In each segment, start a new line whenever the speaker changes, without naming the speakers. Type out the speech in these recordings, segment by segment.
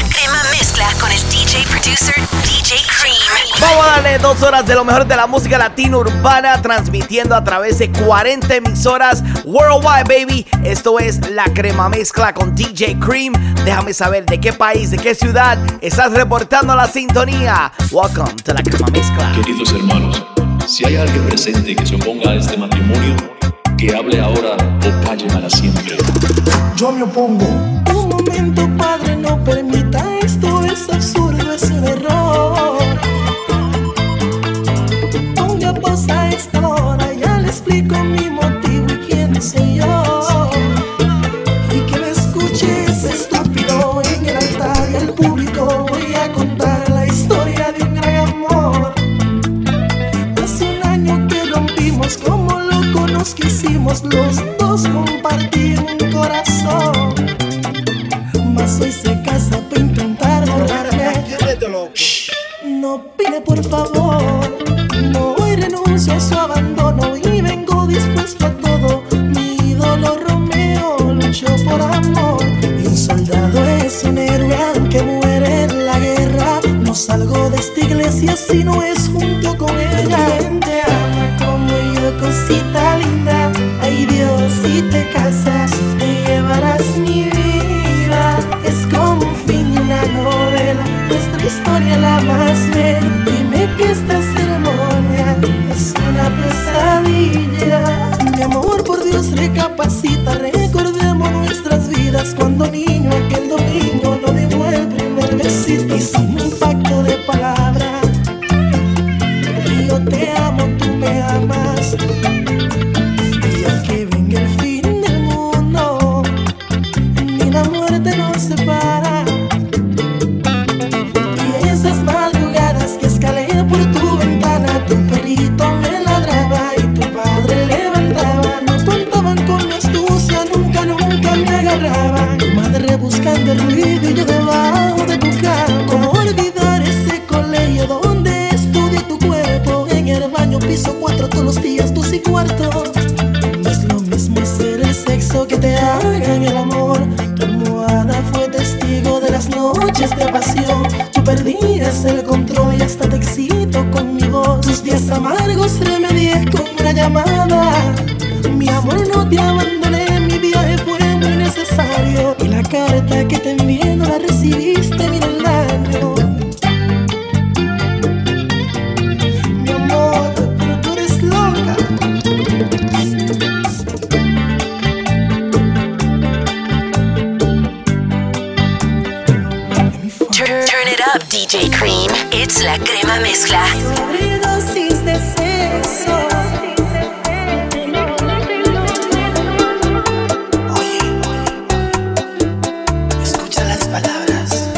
La crema mezcla con el DJ producer DJ Cream.
Vamos a darle dos horas de lo mejor de la música latina urbana, transmitiendo a través de 40 emisoras worldwide, baby. Esto es La crema mezcla con DJ Cream. Déjame saber de qué país, de qué ciudad estás reportando la sintonía. Welcome to La crema mezcla.
Queridos hermanos, si hay alguien presente que se oponga a este matrimonio, que hable ahora o calle para siempre.
Yo me opongo.
Momento, padre, no permita esto, es absurdo, es un error. Ponga pausa a esta hora, ya le explico mi motivo y quién soy yo. Y que me escuches, estúpido, en el altar y al público voy a contar la historia de un gran amor. Hace un año que rompimos como locos nos quisimos los dos compartir un corazón. Hoy se casa para intentar borrarme. No pide por favor, no hoy renuncio a su abandono y vengo dispuesto a todo. Mi ídolo Romeo luchó por amor y un soldado es un héroe aunque muere en la guerra. No salgo de esta iglesia si no es junto con ella. Te ama como yo, cosita linda. Ay Dios, si te casas te llevarás mi historia la más bella. Dime que esta ceremonia es una pesadilla. Mi amor, por Dios, recapacita, recordemos nuestras vidas cuando niño aquel domingo no dimos el primer besito sin un pacto de palabra.
DJ Cream. It's La crema mezcla.
Sobredosis de sexo.
Escucha las palabras.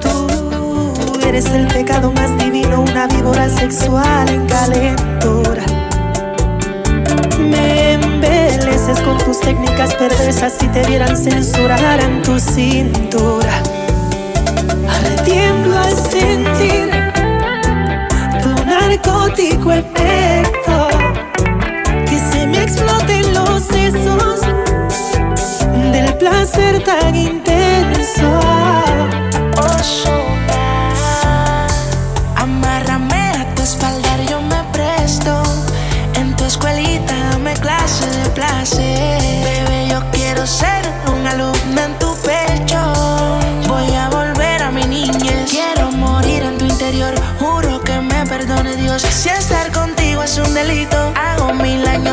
Tú eres el pecado más divino, una víbora sexual en calentura. Me embeleces con tus técnicas perversas si te vieran censurar en tu cintura. Sentir tu narcótico efecto. Que se me exploten los sesos del placer tan intenso.
Amárrame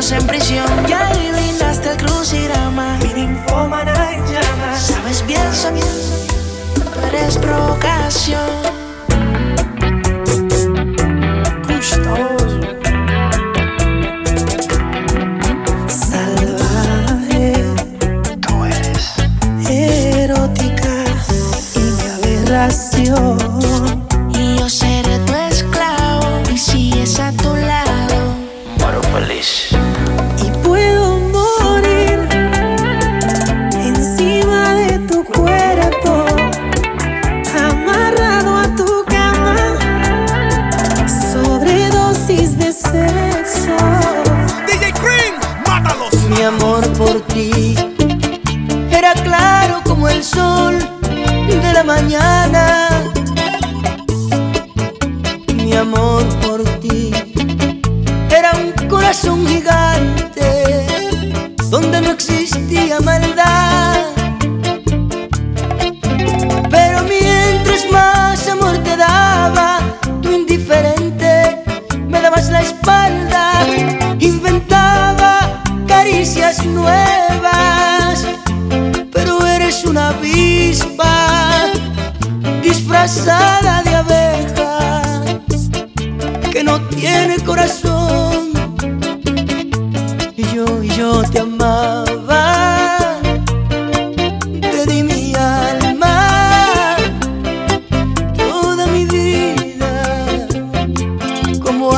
años en prisión. Ya adivinaste el crucigrama. Sabes bien, sabes, tú eres provocación.
como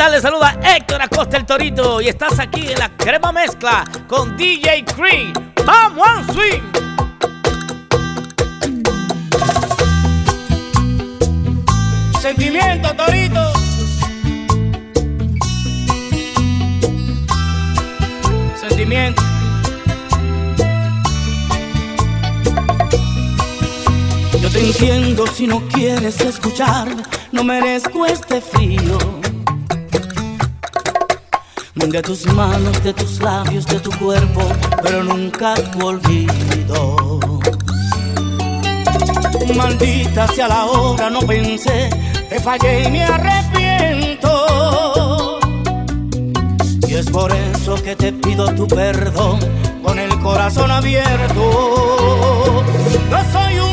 tal?
Les saluda Héctor Acosta el Torito y estás aquí en la crema mezcla con DJ Creed. ¡Vamos a swing! sentimiento, Torito. Sentimiento.
Yo te entiendo si no quieres escucharme, no merezco este frío de tus manos, de tus labios, de tu cuerpo, pero nunca tu olvido. Maldita sea la hora, no pensé, te fallé y me arrepiento. Y es por eso que te pido tu perdón con el corazón abierto. No soy un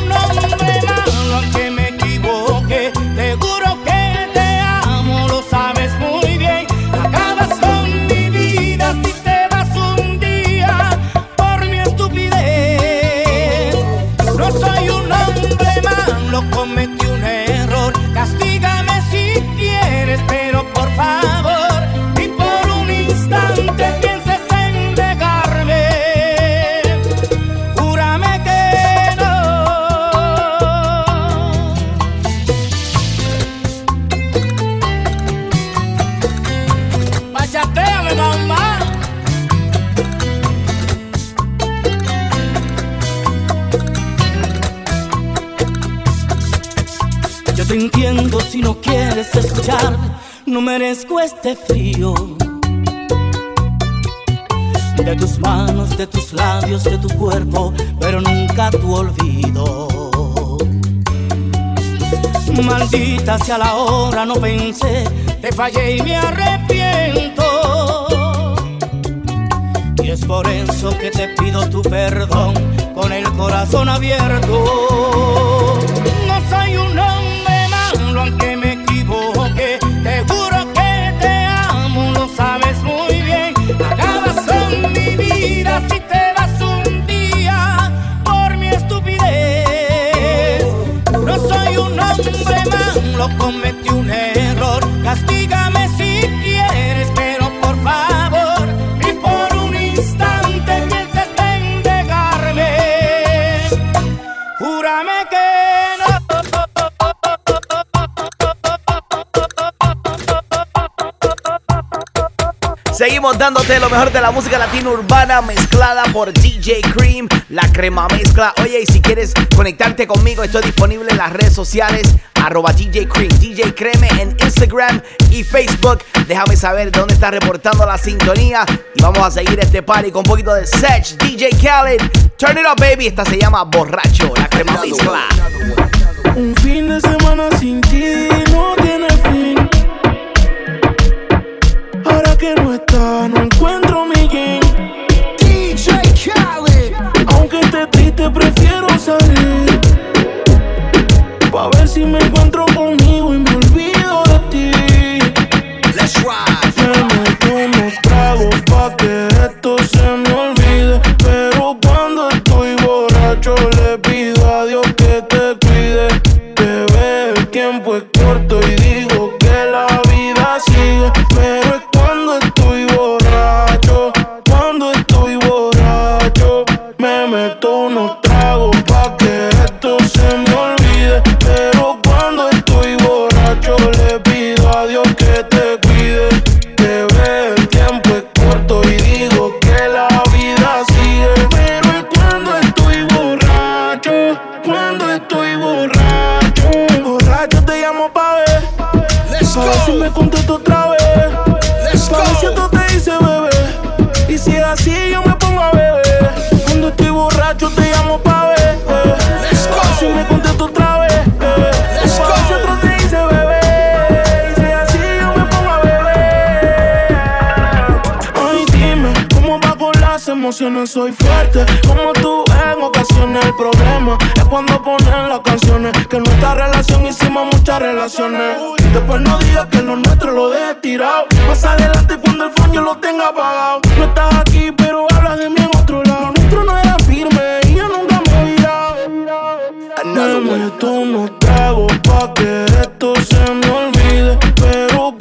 No merezco este frío. De tus manos, de tus labios, de tu cuerpo, pero nunca tu olvido. Maldita sea la hora, no pensé, te fallé y me arrepiento. Y es por eso que te pido tu perdón con el corazón abierto. Cometí un error, castígame si quieres, pero por favor, y por un instante pienses en dejarme. Júrame que no.
Seguimos dándote lo mejor de la música latina urbana mezclada por DJ Cream, la crema mezcla. Oye, y si quieres conectarte conmigo, estoy disponible en las redes sociales, arroba DJ Cream, DJ Creme en Instagram y Facebook. Déjame saber de dónde estás reportando la sintonía. Y vamos a seguir este party con un poquito de Sech, DJ Khaled. Turn it up, baby. Esta se llama Borracho, la crema mezcla.
Emociones? Soy fuerte, como tú en ocasiones. El problema es cuando ponen las canciones. Que nuestra relación hicimos muchas relaciones. Después no digas que lo nuestro lo dejé tirado. Más adelante, cuando el yo lo tenga apagado. No estás aquí, pero hablas de mí en otro lado. Lo nuestro no era firme y yo nunca me he virado. Me meto pa' que esto se me olvide. Pero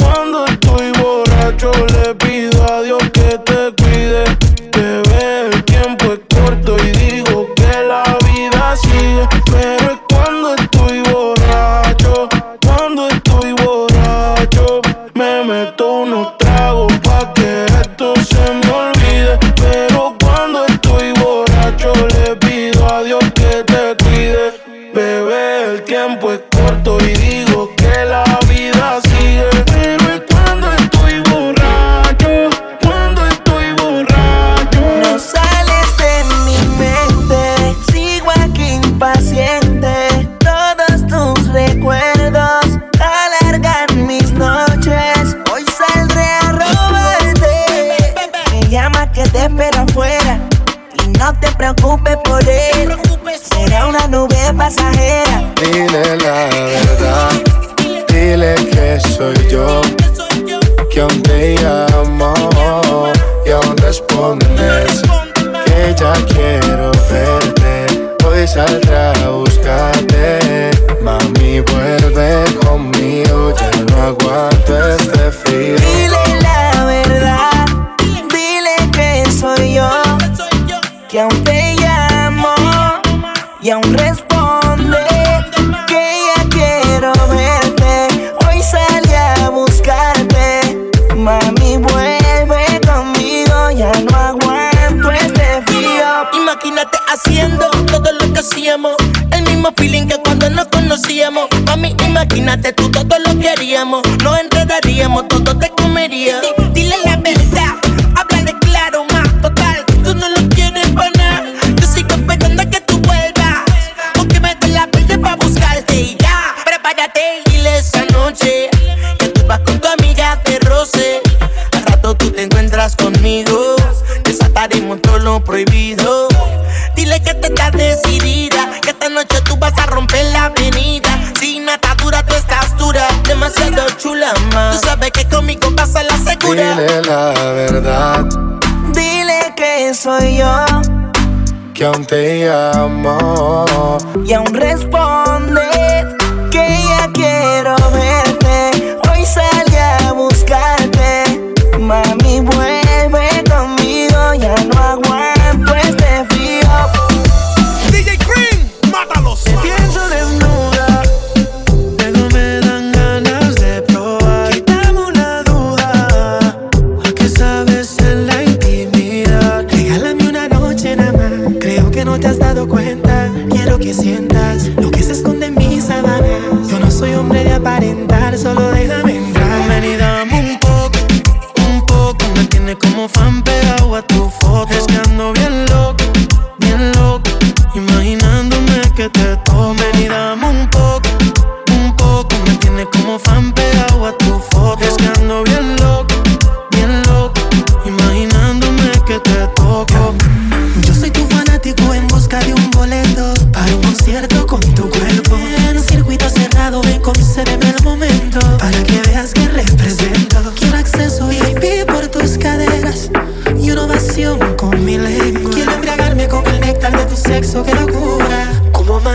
cama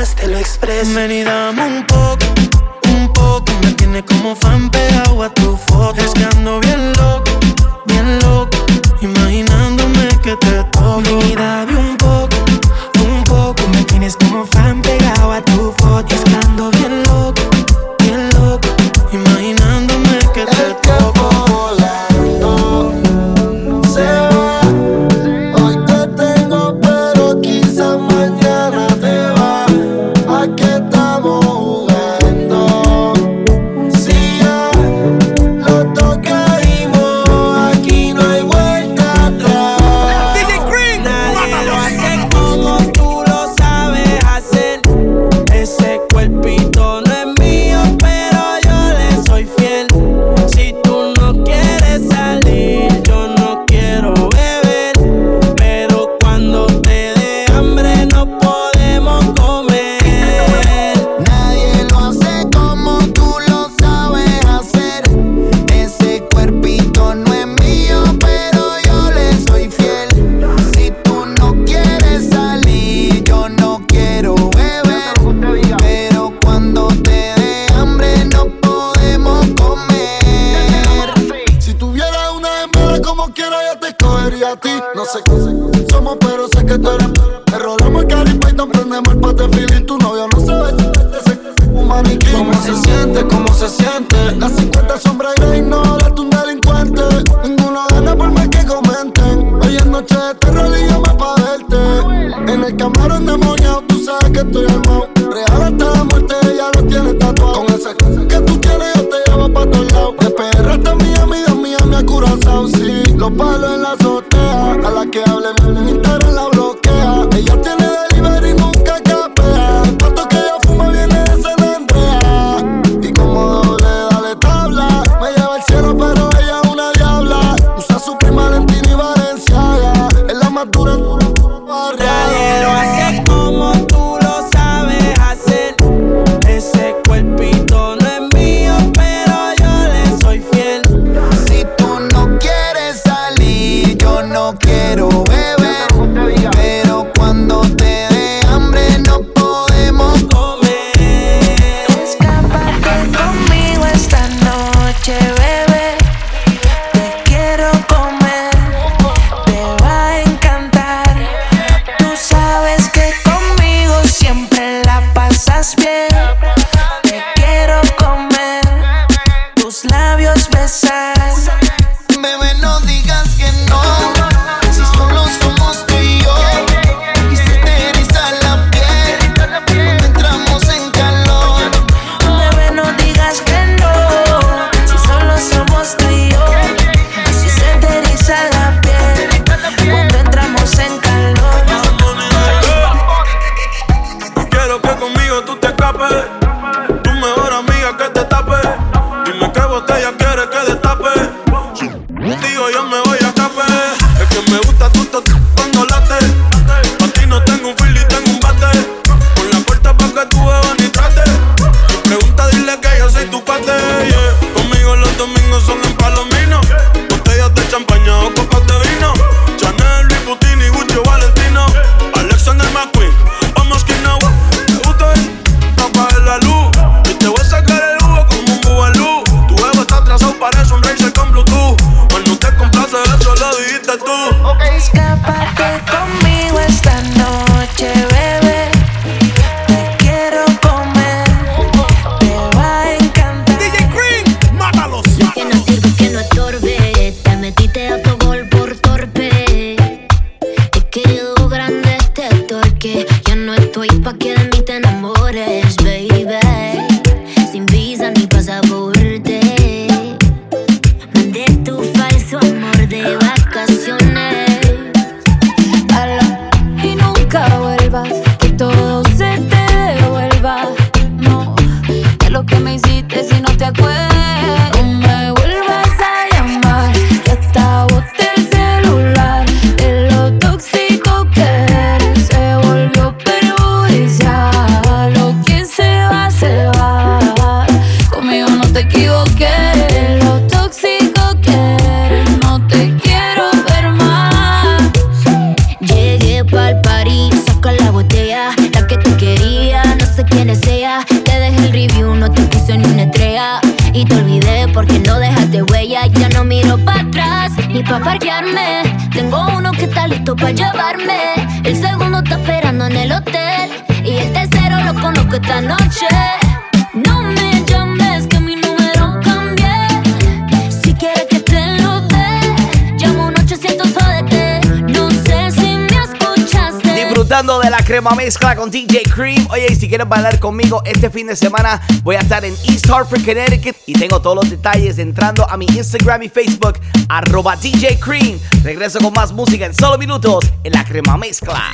más te lo
expreso.
Ven y dame un poco, un poco. Me tiene como fan pegado a tu foto. Es que ando bien loco, bien loco. Imaginándome que te toco. Ven un poco
con DJ Cream. Oye, y si quieres bailar conmigo este fin de semana, voy a estar en East Hartford, Connecticut. Y tengo todos los detalles entrando a mi Instagram y Facebook, arroba DJ Cream. Regreso con más música en solo minutos en la crema mezcla.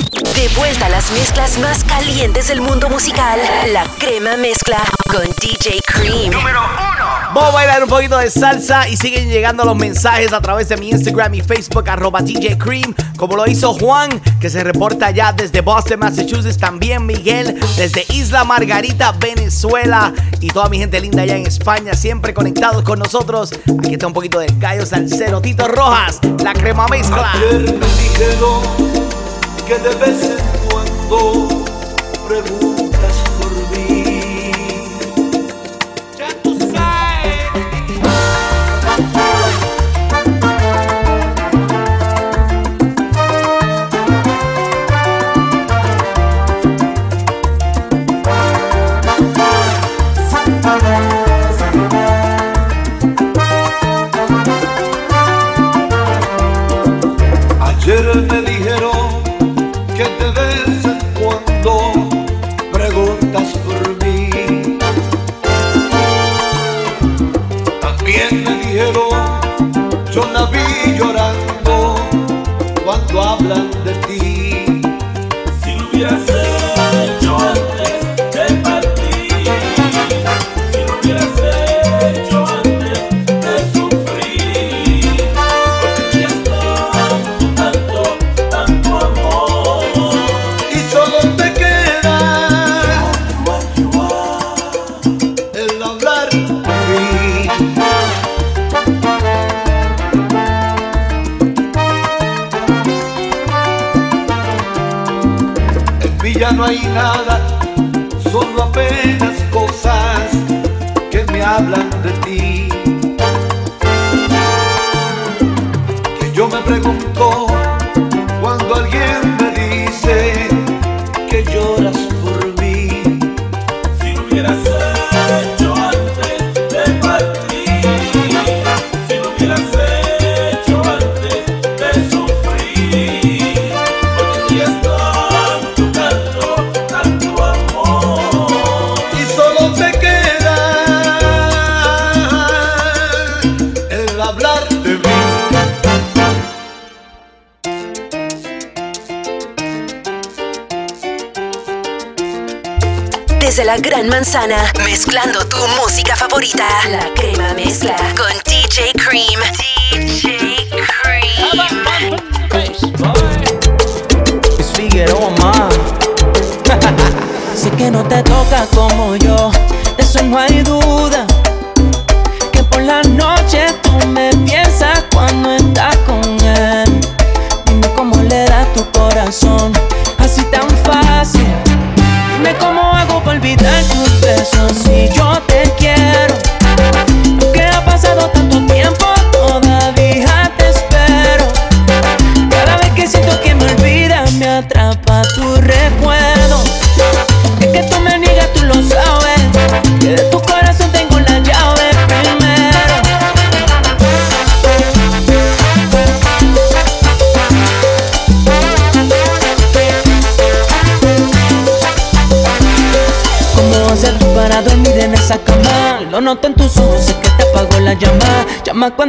De vuelta a las mezclas más calientes del mundo musical, la crema mezcla con DJ Cream. Número
uno. Vamos a bailar un poquito de salsa y siguen llegando los mensajes a través de mi Instagram y Facebook, arroba DJ Cream, como lo hizo Juan, que se reporta ya desde Boston, Massachusetts. También Miguel, desde Isla Margarita, Venezuela. Y toda mi gente linda allá en España, siempre conectados con nosotros. Aquí está un poquito de gallo salsero, Tito Rojas, la crema mezcla
que de vez en cuando preguntas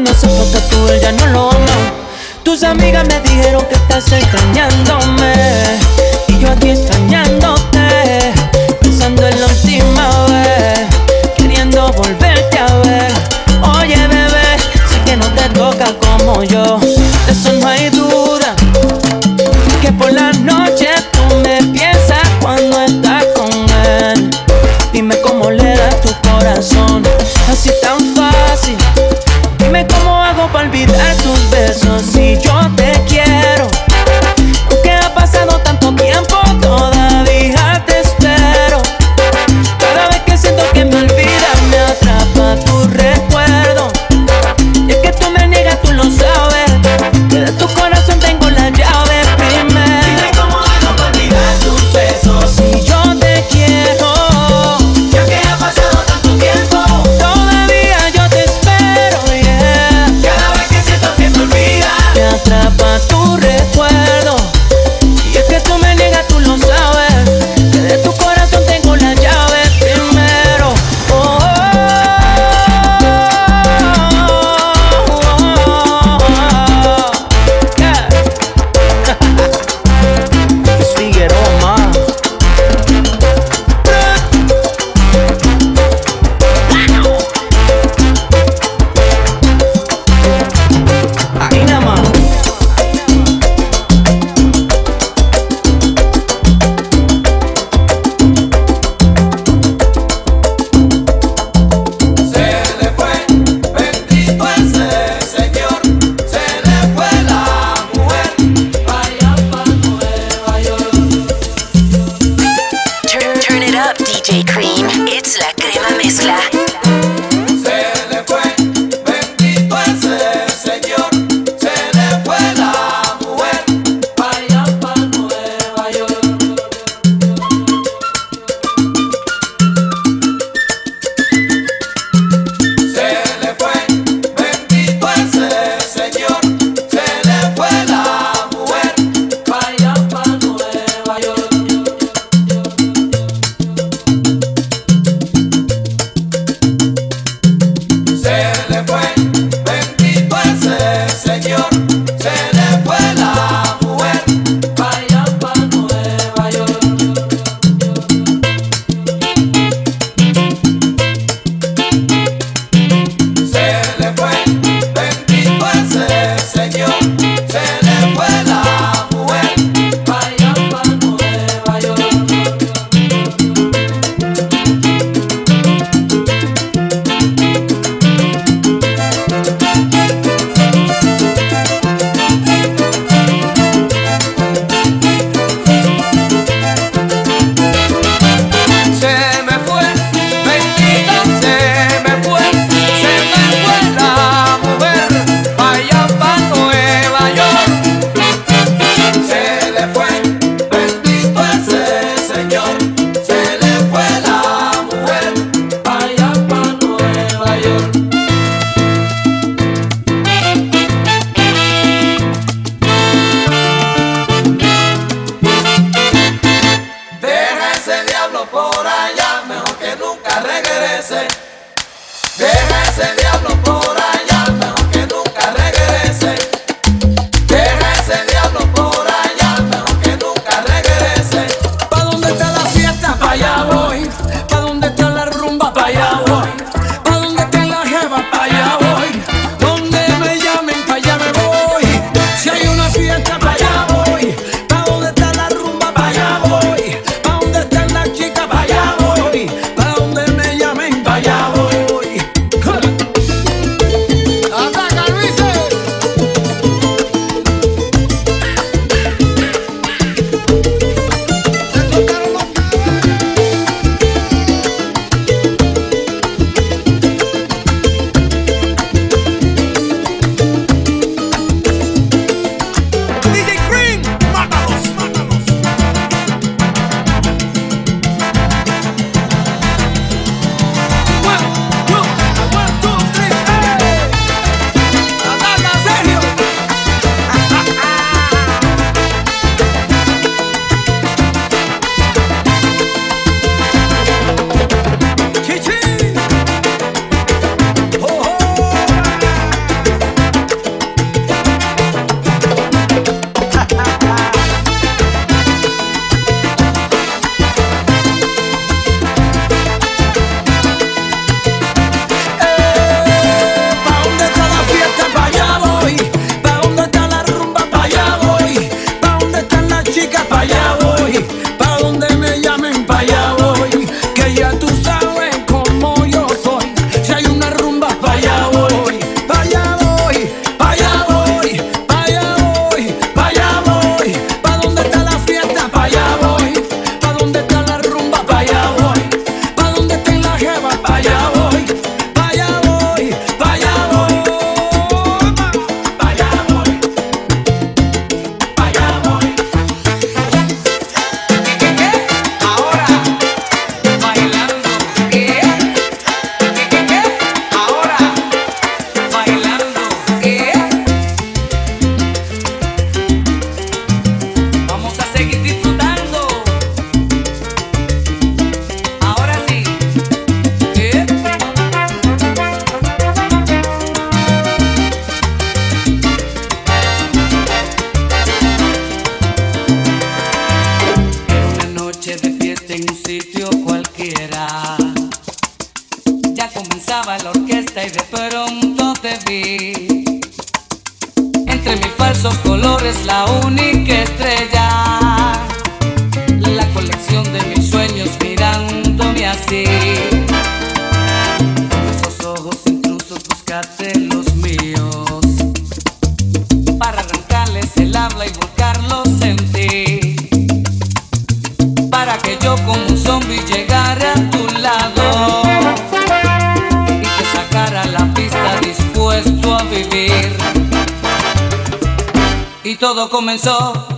no
sé por tú él
ya no lo ama. Tus amigas me dijeron que estás extrañando.
Todo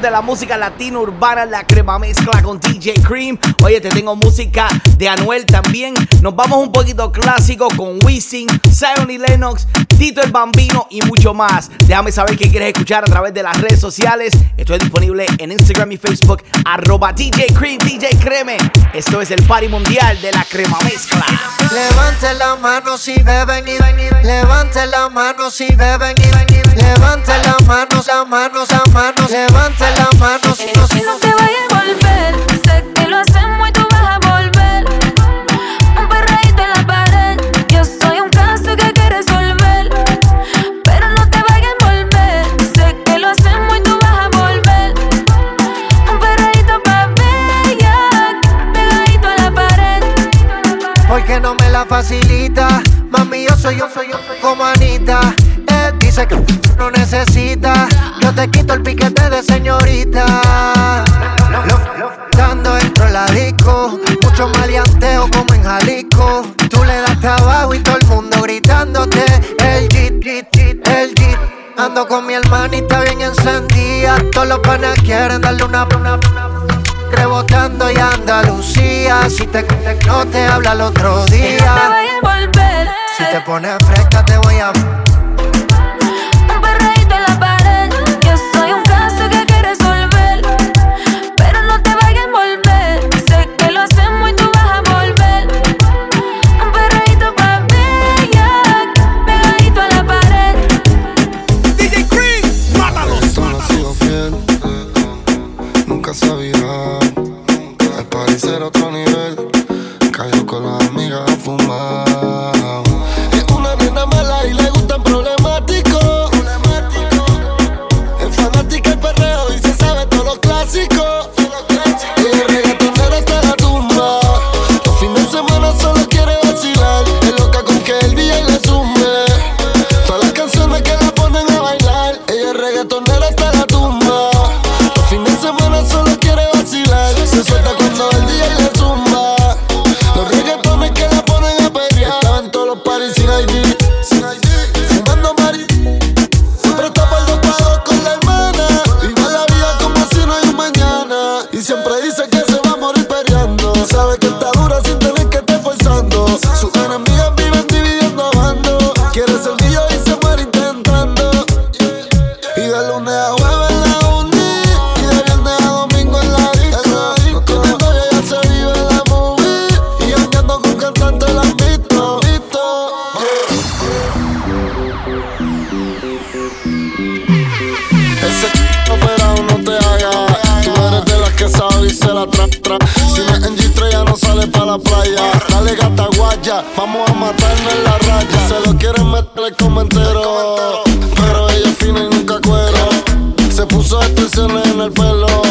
de la música latina urbana, la crema mezcla con DJ Cream. Oye, te tengo música de Anuel también. Nos vamos un poquito clásico con Wisin, Zion y Lennox, Tito el Bambino y mucho más. Déjame saber qué quieres escuchar a través de las redes sociales. Estoy disponible en Instagram y Facebook, arroba DJ Cream, DJ Creme. Esto es el party mundial de la crema mezcla.
Levante la mano si beben y levante la mano si beben y levante la mano, la mano, la mano levante la mano si no,
si no te vayas a volver, sé que lo hacemos y tú vas a volver. Un perreíto en la pared, yo soy un caso que hay que resolver. Pero no te vayas a volver, sé que lo hacemos y tú vas a volver. Un perreíto pa' bella, pegadito a la pared.
Porque no me la facilita, mami, yo soy yo, soy yo, como Anita. Dice que no necesita te quito el piquete de señorita. Dando dentro la disco, mucho maleanteo como en Jalisco. Tú le das trabajo y todo el mundo gritándote. El jeep, el jeep. Ando con mi hermanita bien encendida. Todos los panas quieren darle una. Rebotando y Andalucía. Si te no te habla el otro día. Si te pones fresca, te voy a.
Vamos a matarnos en la raya. Se lo quieren meter el comentero. Pero ella es fina y
nunca cuero. Se
puso extensiones en el pelo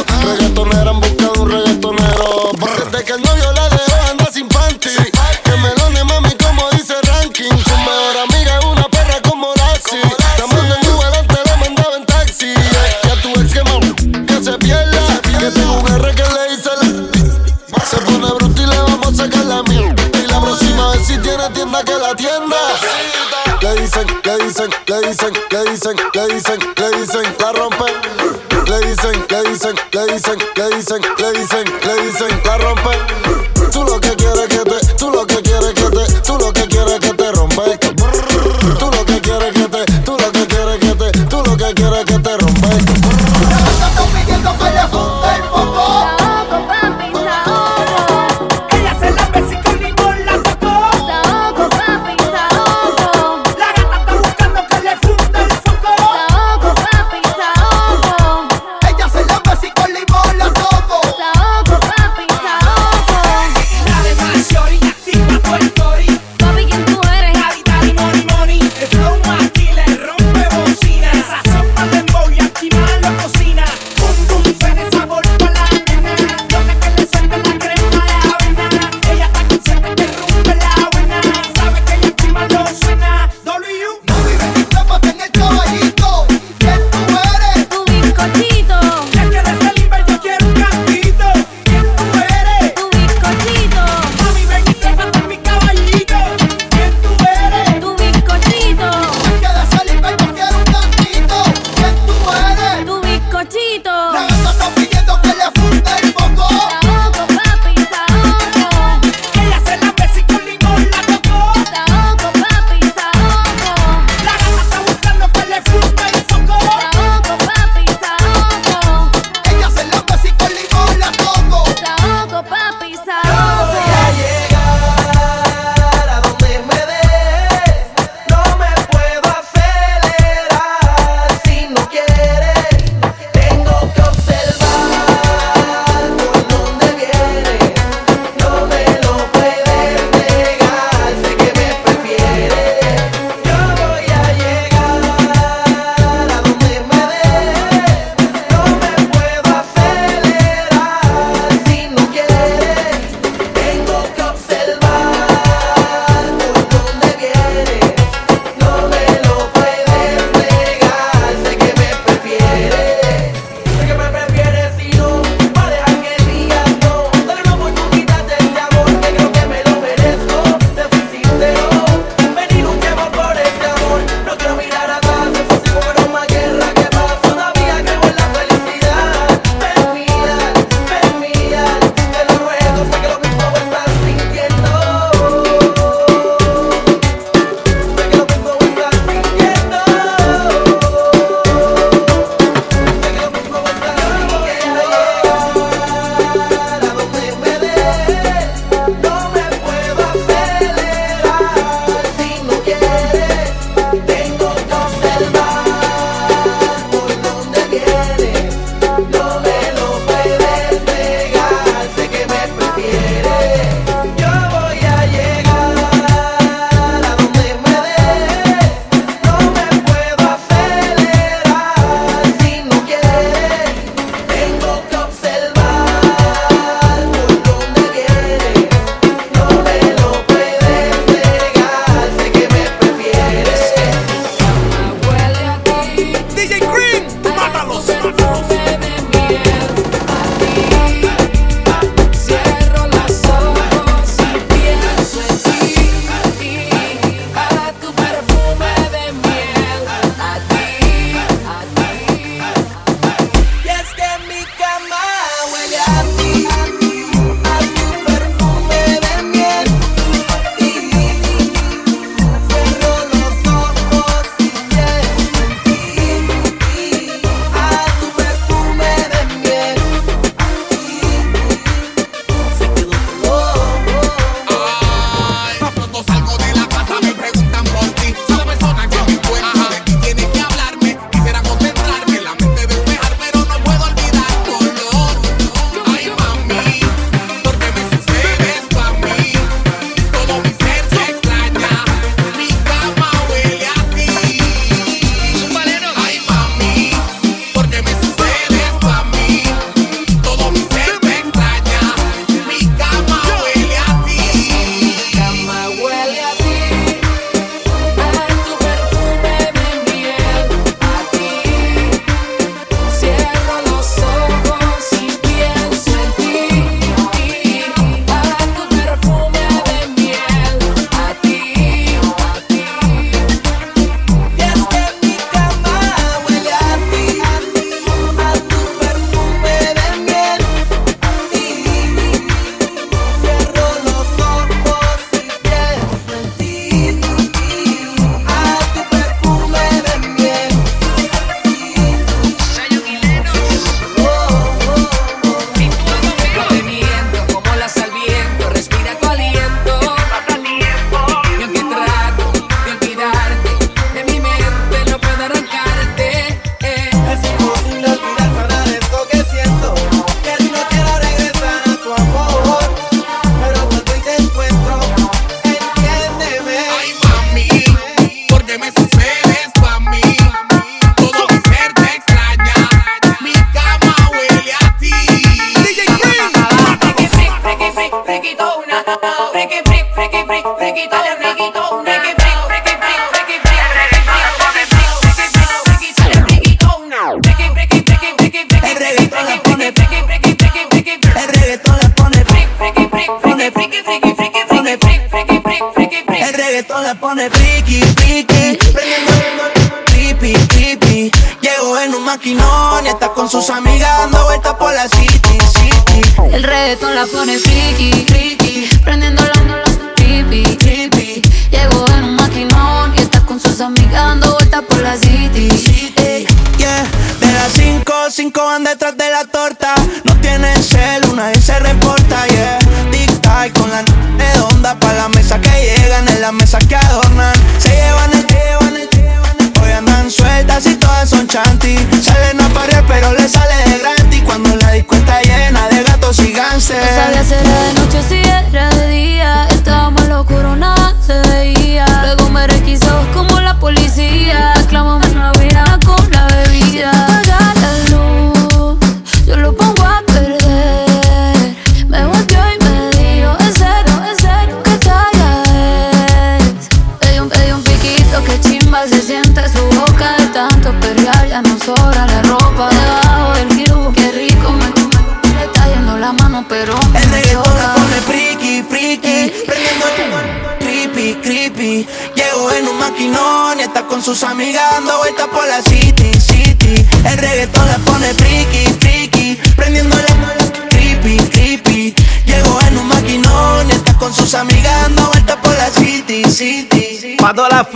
city
Para todas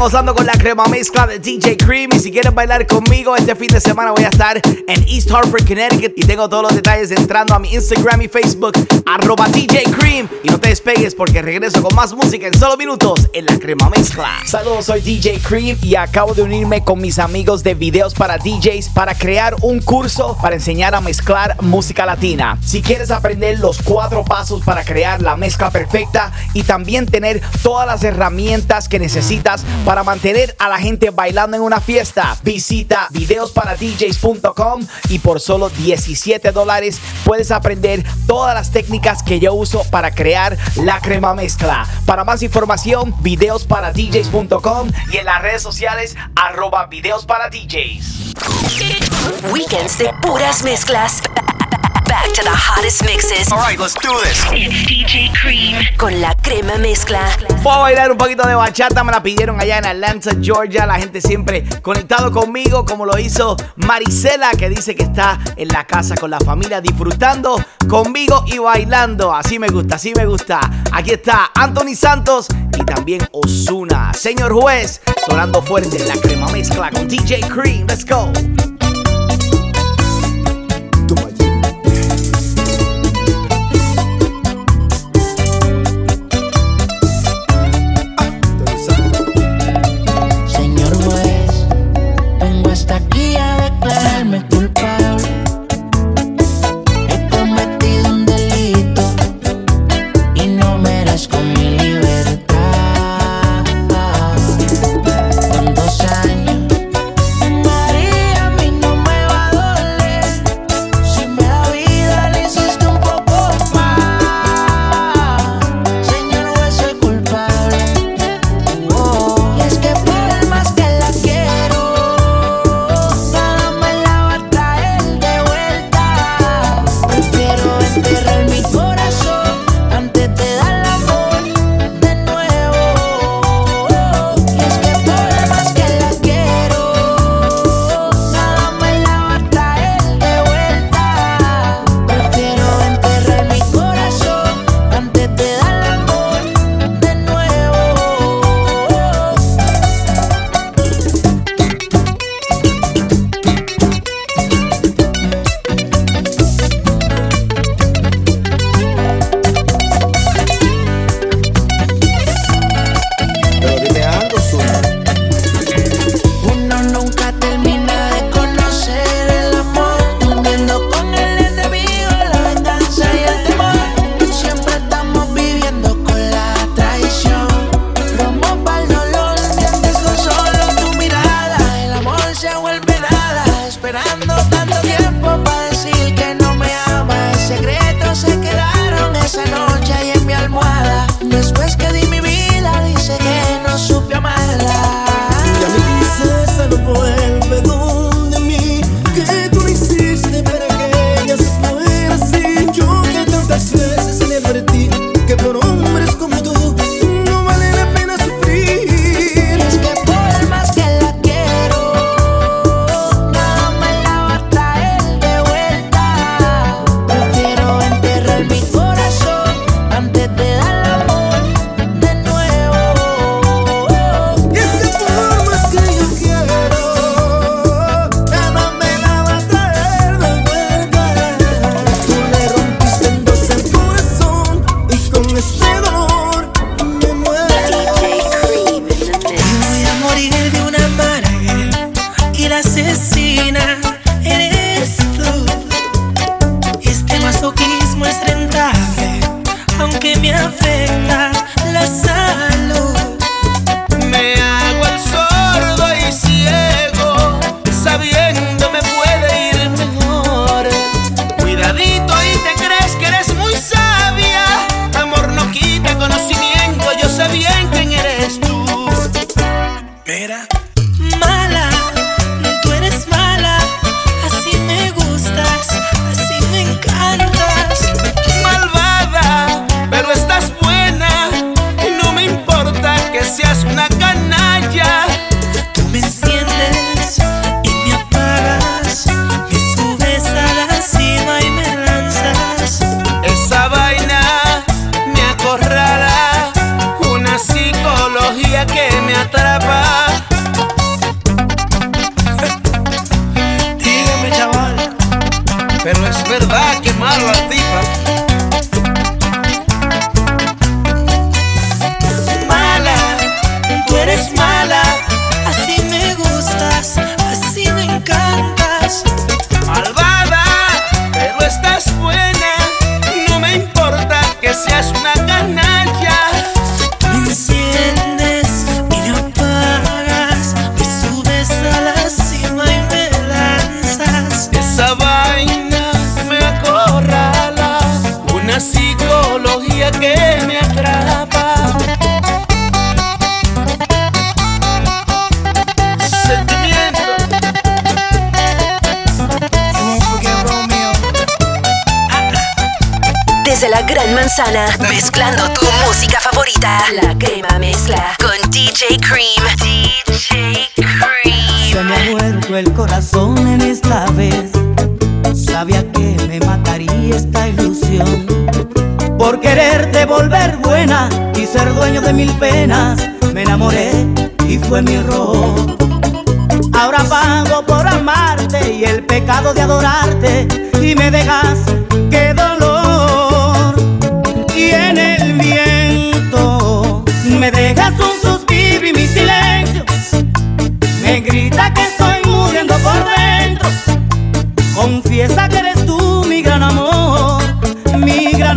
gozando con la crema mezcla de DJ Cream. Y si quieres bailar conmigo, este fin de semana voy a estar en East Hartford, Connecticut. Y tengo todos los detalles entrando a mi Instagram y Facebook, arroba DJ Cream. Y no te despegues porque regreso con más música en solo minutos en la crema mezcla. Saludos, soy DJ Cream y acabo de unirme con mis amigos de videos para DJs para crear un curso para enseñar a mezclar música latina. Si quieres aprender los cuatro pasos para crear la mezcla perfecta y también tener todas las herramientas que necesitas para mantener a la gente bailando en una fiesta, visita videosparadjs.com y por solo 17 dólares puedes aprender todas las técnicas que yo uso para crear la crema mezcla. Para más información, videosparadjs.com y en las redes sociales arroba videos para.
Weekends de puras mezclas. Back to the hottest mixes.
All right, let's do this.
It's DJ Cream con la crema mezcla.
Voy a bailar un poquito de bachata, me la pidieron allá en Atlanta, Georgia. La gente siempre conectado conmigo, como lo hizo Marisela, que dice que está en la casa con la familia disfrutando conmigo y bailando. Así me gusta, así me gusta. Aquí está Anthony Santos y también Osuna. Señor juez, sonando fuerte en la crema mezcla con DJ Cream. Let's go.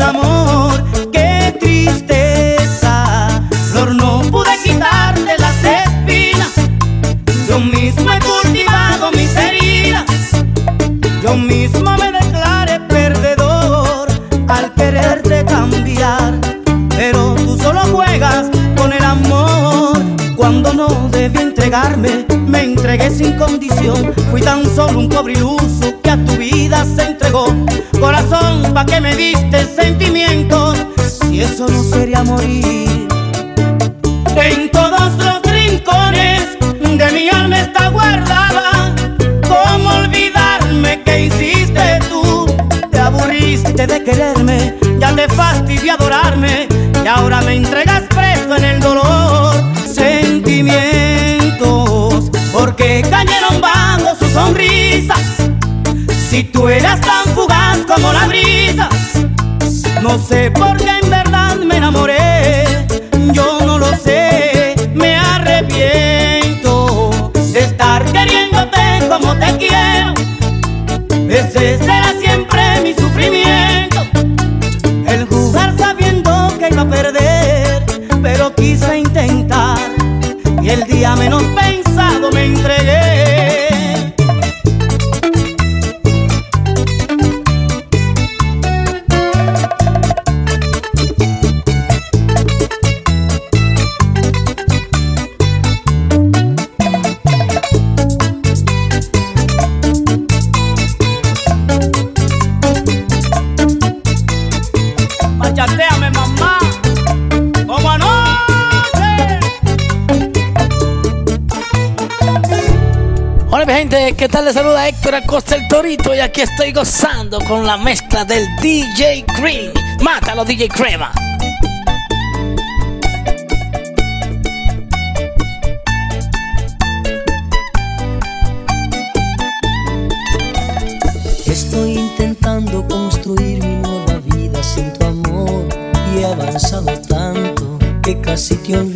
amor, qué tristeza. Flor, no pude quitarte las espinas. Yo mismo he cultivado mis heridas. Yo mismo me declaré perdedor al quererte cambiar. Pero tú solo juegas con el amor. Cuando no debí entregarme, me entregué sin condición. Fui tan solo un pobre iluso ropa que me diste sentimientos, si eso no sería morir. En todos los rincones de mi alma está guardada, ¿cómo olvidarme que hiciste tú? Te aburriste de quererme, ya te fastidié adorarme y ahora me entregas preso en el dolor. Sentimientos, porque cayeron bajo sus sonrisas, si tú eras tan fuerte. No sé por qué
¿qué tal? Les saluda Héctor Acosta el Torito y aquí estoy gozando con la mezcla del DJ Green. Mátalo, DJ Crema.
Estoy intentando construir mi nueva vida sin tu amor y he avanzado tanto que casi te olvidé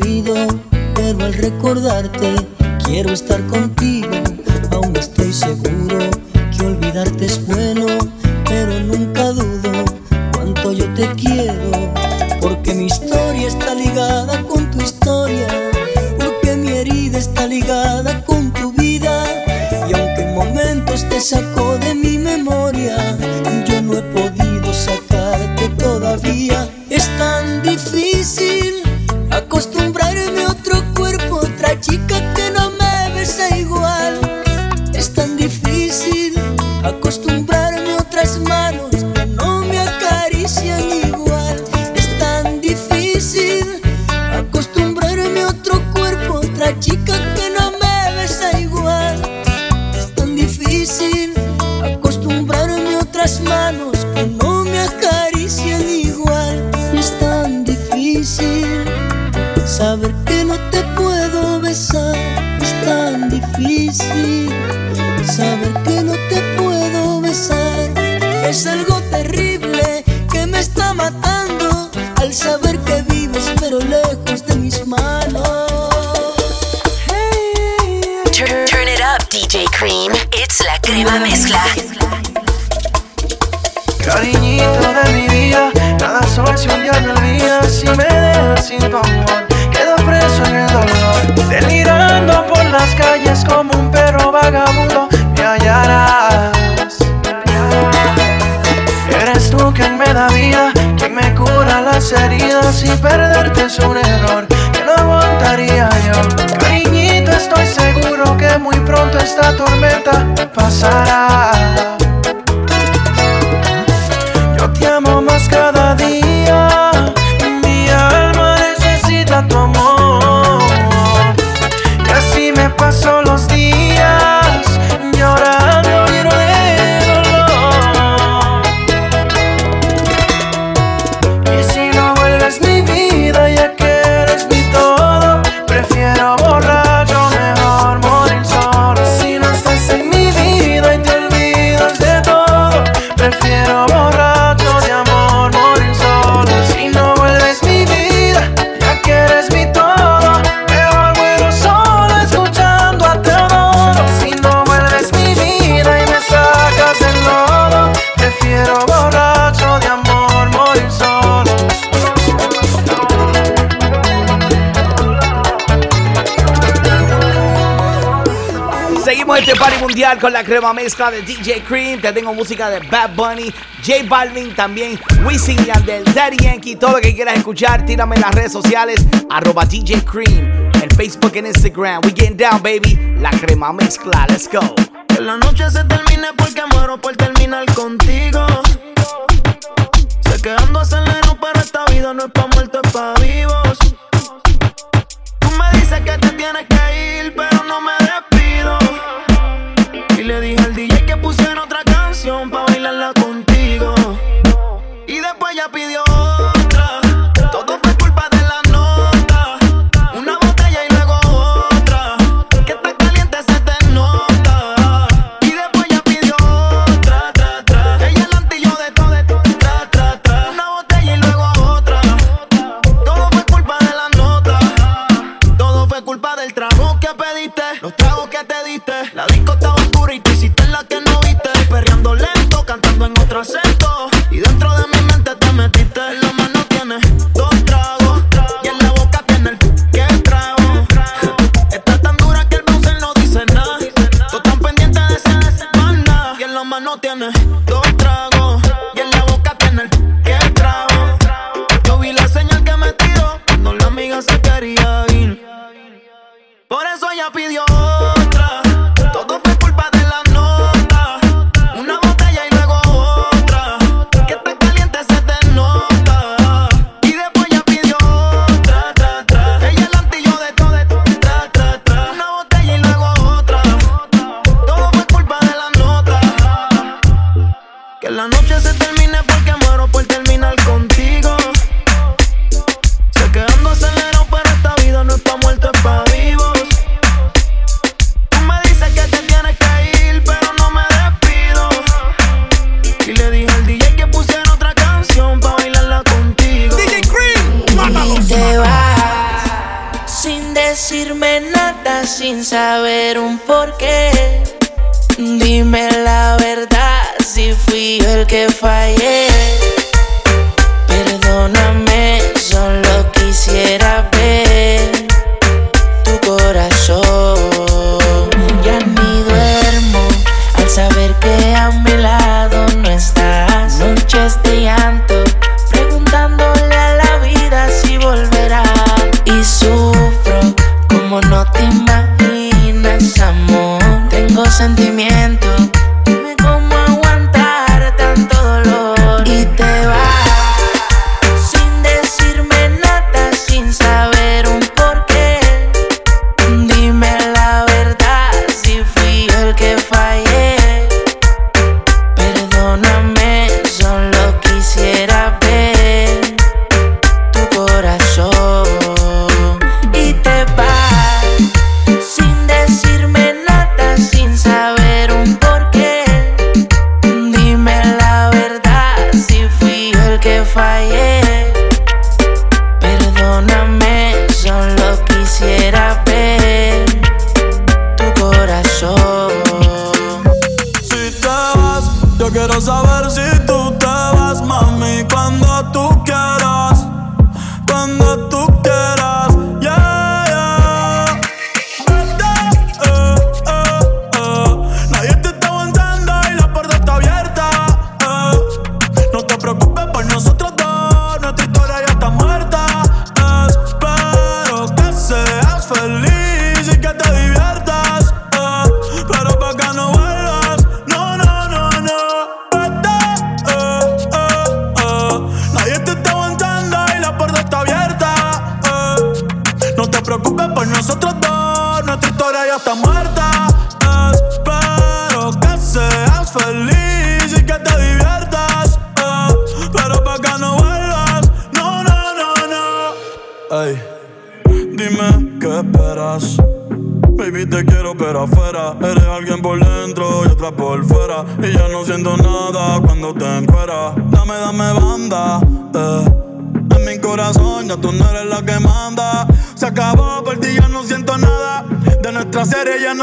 Con
la crema mezcla
de
DJ Cream. Te tengo música de Bad Bunny, J Balvin, también Wisin y Andel, Daddy Yankee. Todo lo que quieras escuchar, tírame en las redes sociales, arroba DJ Cream, en Facebook y en Instagram. We getting down, baby. La crema mezcla, let's go.
Que la noche se termine porque muero por terminar contigo. Se quedando acelero, pero esta vida no es pa' muertos, es pa' vivos. Tú me dices que te tienes que ir, pero no me y le dije al DJ que pusiera otra canción pa' bailarla contigo. Y después ya pidió No te
preocupes por nosotros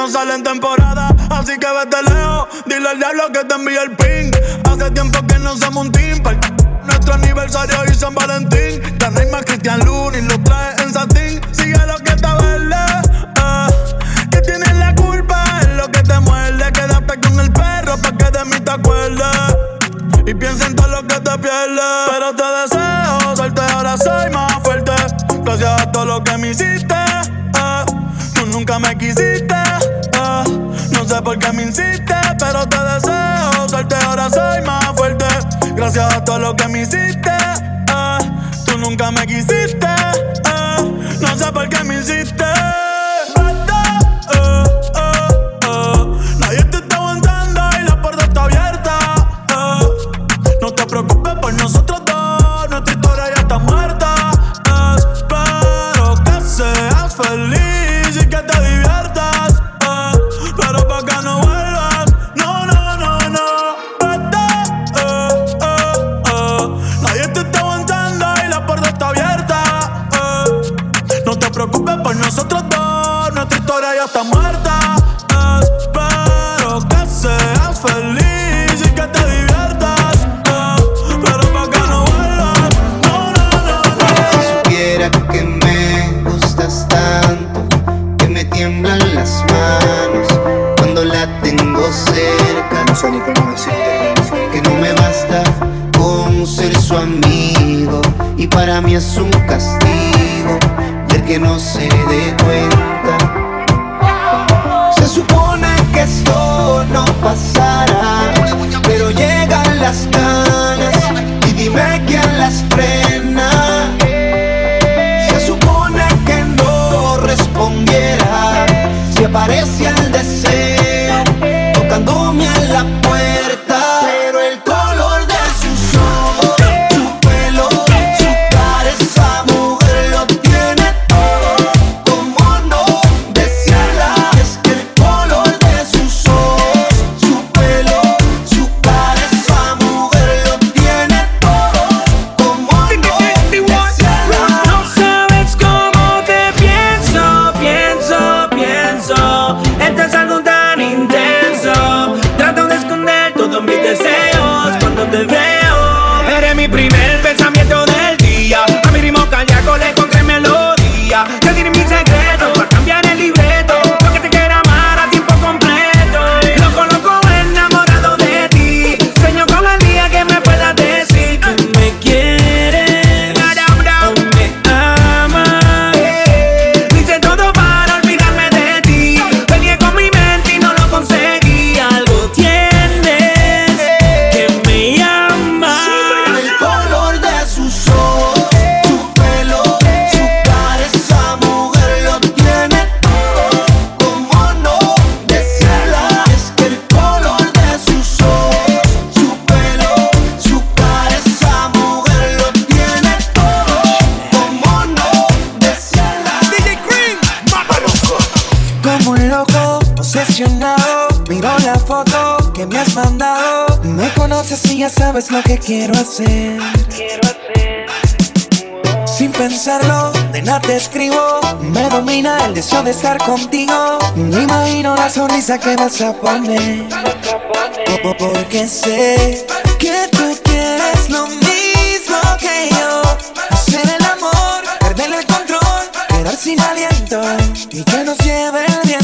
no sale temporada, así que vete lejos. Dile al diablo que te envíe el ping. Hace tiempo que no somos un team. Nuestro aniversario y Gracias a todo lo que me hiciste, eh, tú nunca me quisiste. quiero hacer. Sin pensarlo, de nada te escribo. Me domina el deseo de estar contigo. Me imagino la sonrisa que vas a poner. Oh, oh, porque sé que tú quieres lo mismo que yo. Hacer el amor, perder el control, quedar sin aliento y que nos lleve el viento.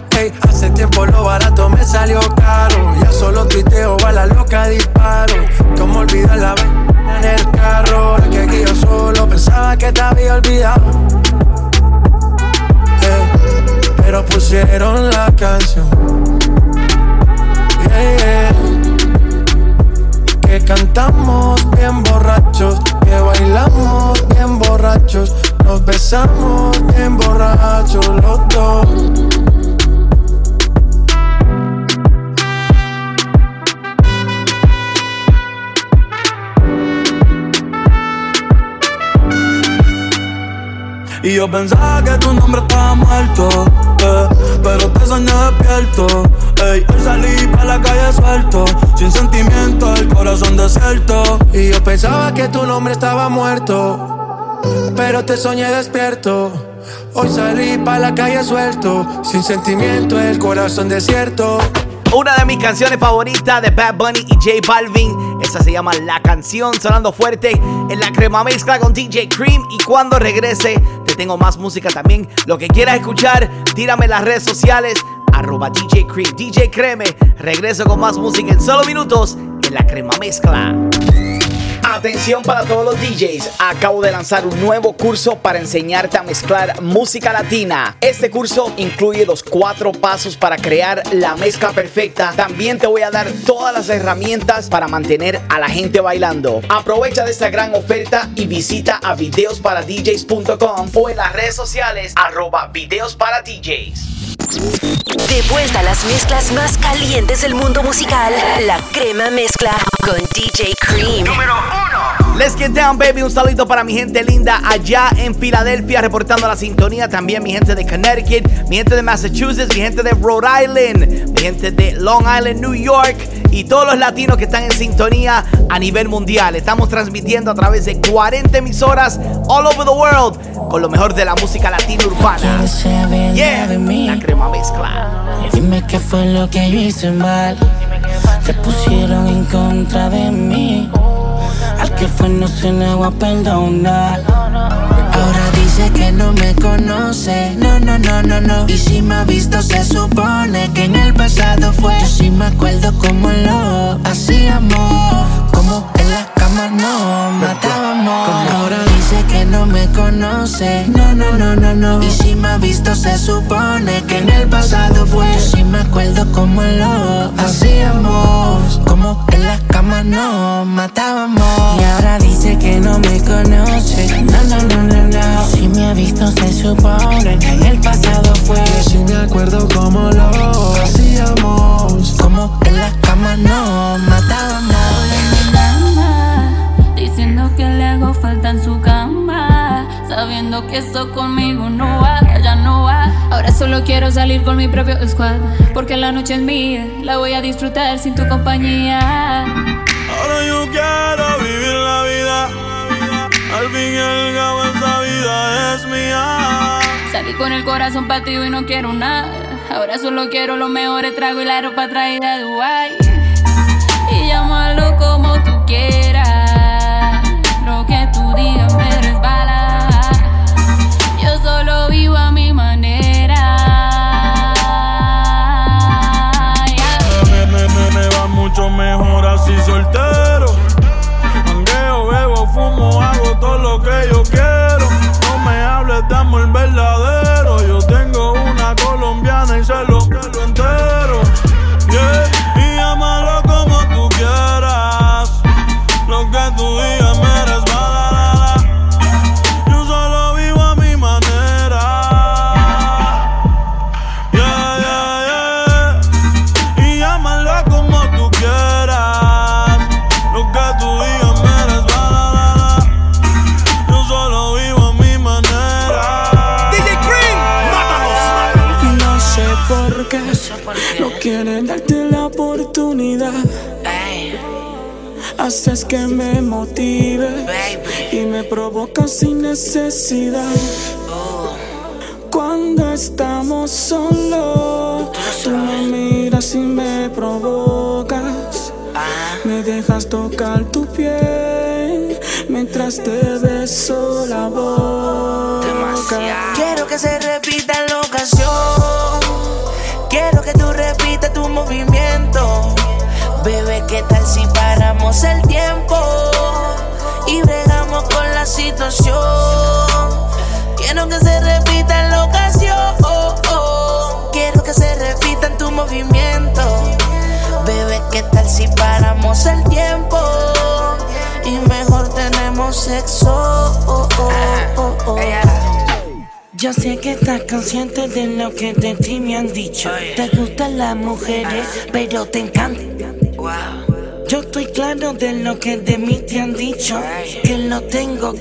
Hace tiempo lo barato me salió caro. Ya solo tuiteo, a la loca disparo. Como olvidar la vez en el carro. El que guío solo pensaba que te había olvidado. pero pusieron la canción. Que cantamos bien borrachos que bailamos bien borrachos, nos besamos bien borrachos los dos.
Y yo pensaba que tu nombre estaba muerto, eh, pero te soñé despierto. Ey, hoy salí para la calle suelto, sin sentimiento, el corazón desierto.
Y yo pensaba que tu nombre estaba muerto, pero te soñé despierto. Hoy salí para la calle suelto, sin sentimiento, el corazón desierto.
Una de mis canciones favoritas de Bad Bunny y J Balvin. Se llama La Canción, sonando fuerte en la crema mezcla con DJ Cream. Y cuando regrese, te tengo más música también. Lo que quieras escuchar, tírame en las redes sociales. Arroba DJ Cream, DJ Creme. Regreso con más música en solo minutos en la crema mezcla. Atención para todos los DJs, acabo de lanzar un nuevo curso para enseñarte a mezclar música latina. Este curso incluye los cuatro pasos para crear la mezcla perfecta. También te voy a dar todas las herramientas para mantener a la gente bailando. Aprovecha de esta gran oferta y visita a videosparadjs.com o en las redes sociales arroba videos para DJs.
De vuelta a las mezclas más calientes del mundo musical, la crema mezcla con DJ Cream. Número.
Let's get down, baby. Un saludito para mi gente linda allá en Filadelfia, reportando la sintonía. También mi gente de Connecticut, mi gente de Massachusetts, mi gente de Rhode Island, mi gente de Long Island, New York y todos los latinos que están en sintonía a nivel mundial. Estamos transmitiendo a través de 40 emisoras all over the world con lo mejor de la música latina urbana. Yeah, la crema mezcla.
dime qué fue lo que yo hice mal. Te pusieron en contra de mí. Al que fue no se negó a perdonar. Ahora dice que no me conoce. No, no, no, no, no. Y si me ha visto, se supone que en el pasado fue. Yo sí me acuerdo como lo hacíamos. Como en la cama no matábamos. Ahora dice que no me conoce. No, no, no, no, no. Y si me ha visto, se supone que en el pasado fue. Yo sí me acuerdo como lo hacíamos. Como en la cama no matábamos. Y ahora dice que no me conoce. No, no, no, no, no. Si me ha visto, se supone que en el pasado fue.
Yo sí me acuerdo como lo hacíamos.
Como en la cama no matábamos.
Diciendo que le hago falta en su cama. Sabiendo que esto conmigo no va, ya no va. Ahora solo quiero salir con mi propio squad. Porque la noche es mía, la voy a disfrutar sin tu compañía.
Ahora yo quiero vivir la vida. Al fin y al cabo esa vida es mía.
Salí con el corazón partido y no quiero nada. Ahora solo quiero los mejores tragos y la ropa traída de Dubai. Y llámalo como tú quieras.
Mejor así soltero. Mangueo, bebo, fumo, hago todo lo que yo quiero. No me hables de amor verdadero. Yo tengo una colombiana y se lo
Haces que me motive y me provoca sin necesidad. Cuando estamos solos, tú me miras y me provocas. Me dejas tocar tu piel mientras te beso la boca.
Quiero que se repita la ocasión. Quiero que tú repitas tu movimiento. Bebé, ¿qué tal si el tiempo y bregamos con la situación? Quiero que se repita la ocasión. Quiero que se repita en tu movimiento. Bebé, ¿qué tal si paramos el tiempo y mejor tenemos sexo? Yo sé que estás consciente de lo que de ti me han dicho. Te gustan las mujeres, pero te encantan. Yo estoy claro de lo que de mí te han dicho. Que lo tengo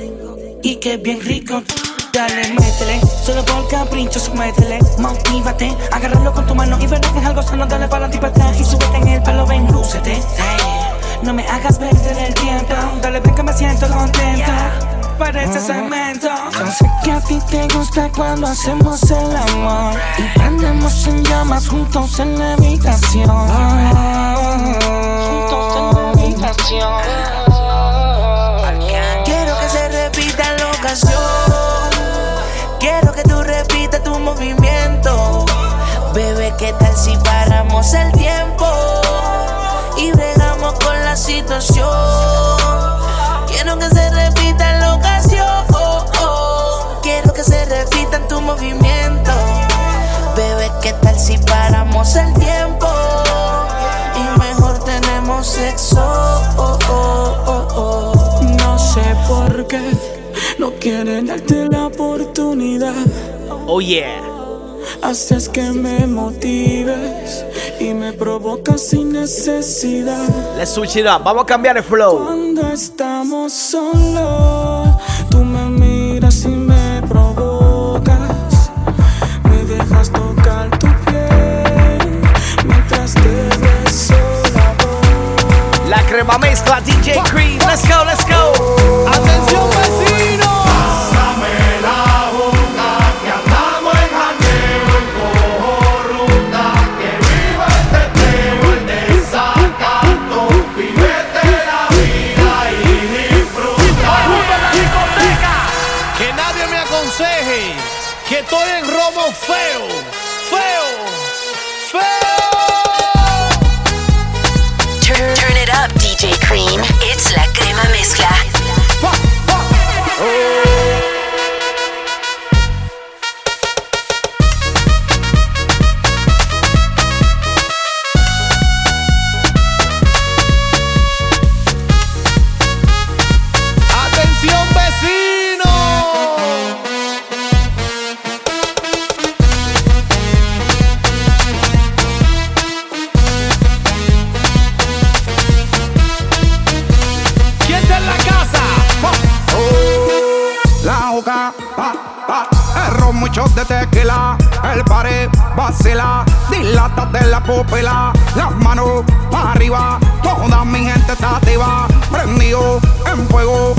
y que es bien rico. Dale, métele, solo por capricho, métele, motívate, agárralo con tu mano y verás que es algo sano, dale para adelante y súbete en el pelo, ven, lúcete. No me hagas perder el tiempo, dale, ven que me siento contento para este segmento. Yo sé que a ti te gusta cuando hacemos el amor y prendemos en llamas juntos en la habitación. Quiero que se repita la ocasión. Quiero que tú repitas tu movimiento. Bebé, ¿qué tal si paramos el tiempo y bregamos con la situación? Quiero que se repita la ocasión. Quiero que se repita en tu movimiento. Bebé, ¿qué tal si paramos el tiempo? Y mejor tenemos sexo. No sé por qué no quieren darte la oportunidad.
Oh yeah.
Haces que me motives y me provocas sin necesidad.
Let's switch it up. Vamos a cambiar el flow.
Cuando estamos solos, tú me
crema mezcla DJ Cream. Let's go, let's go. Atención.
Cream. It's la crema mezcla.
Vacila, dilata de la pupila, las manos para arriba, toda mi gente está activa, prendido en fuego,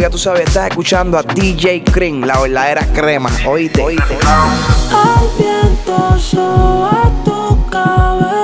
ya tú sabes, estás escuchando a DJ Cream, la verdadera crema. Oíste, oíste.
Al viento soba tu cabello.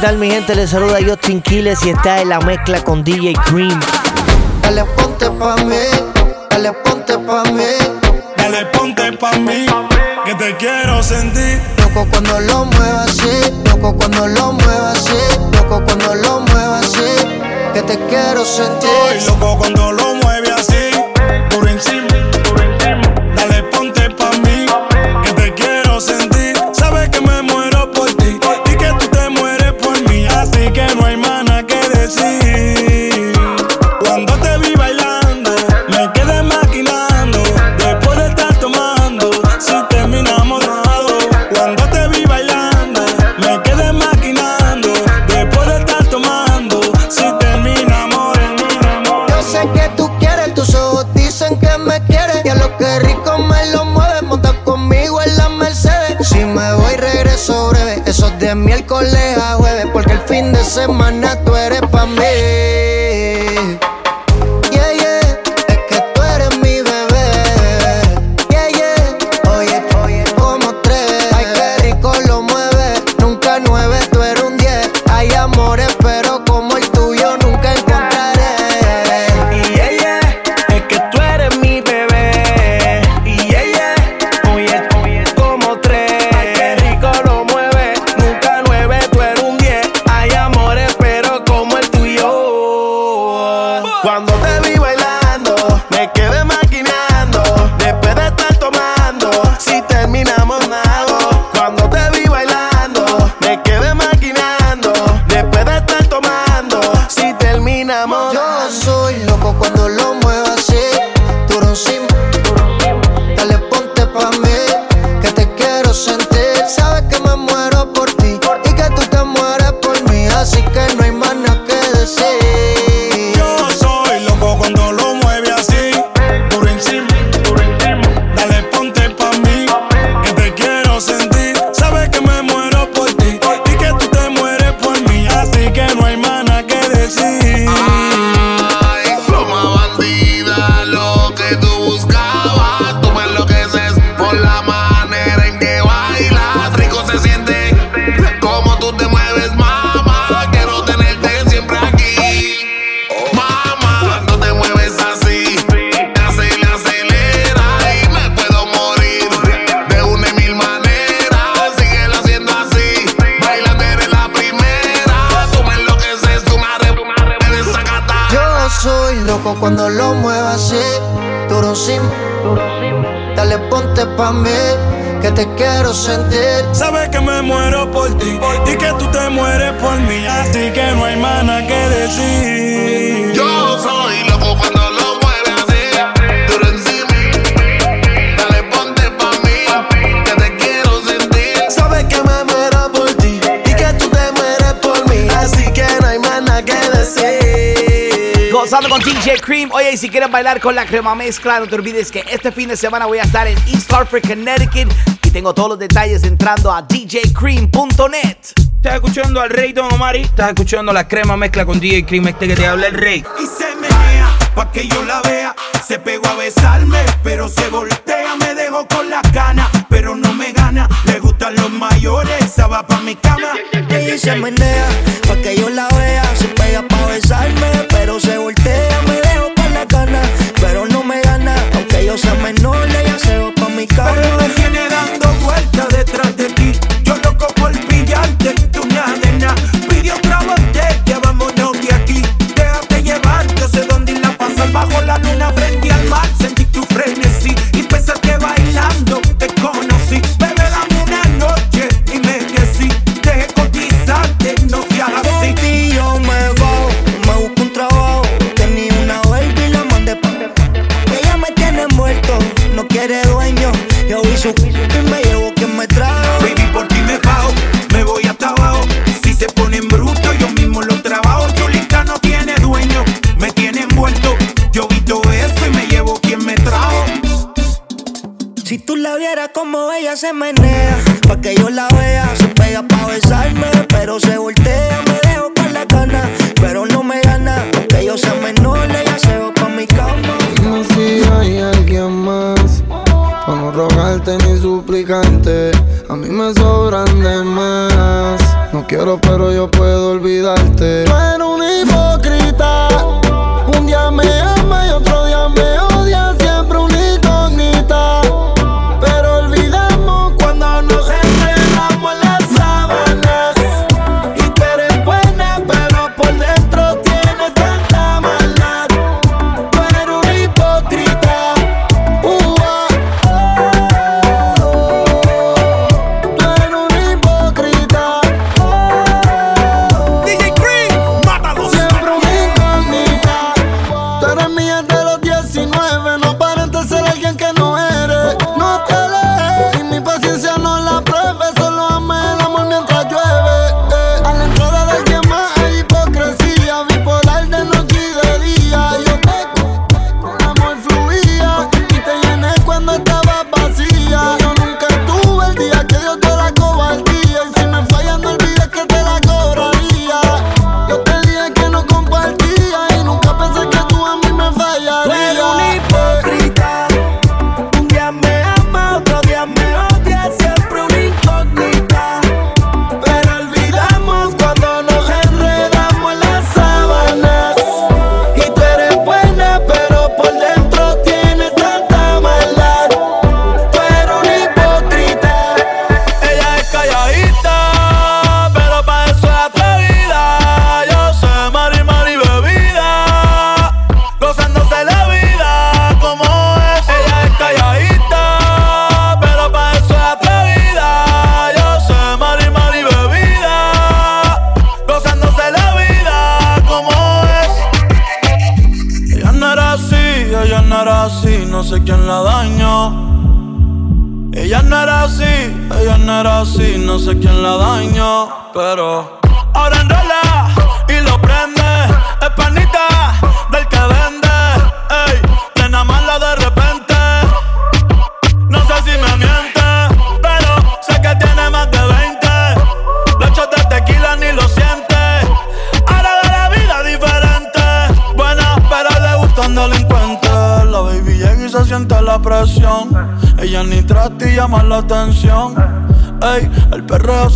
tal mi gente? Les saluda Justin Quiles y está en la mezcla con DJ Cream.
Dale ponte pa' mí, dale ponte pa' mí.
Dale ponte pa' mí, que te quiero sentir.
Loco cuando lo mueva así, loco cuando lo mueva así, loco cuando lo mueva así, que te quiero sentir.
Estoy loco cuando lo mueve así, por encima
semana.
si
quieres bailar con la crema mezcla, no te olvides que este fin de semana voy a estar en East Hartford, Connecticut. Y tengo todos los detalles entrando a djcream.net.
Estás escuchando al rey Don Omari. Estás escuchando la crema mezcla con DJ Cream, este que te habla el rey.
Y se menea pa' que yo la vea. Se pegó a besarme, pero se voltea. Me dejó con las ganas, pero no me gana. Le gustan los mayores, esa va pa' mi cama. Y
se
menea pa' que yo la vea se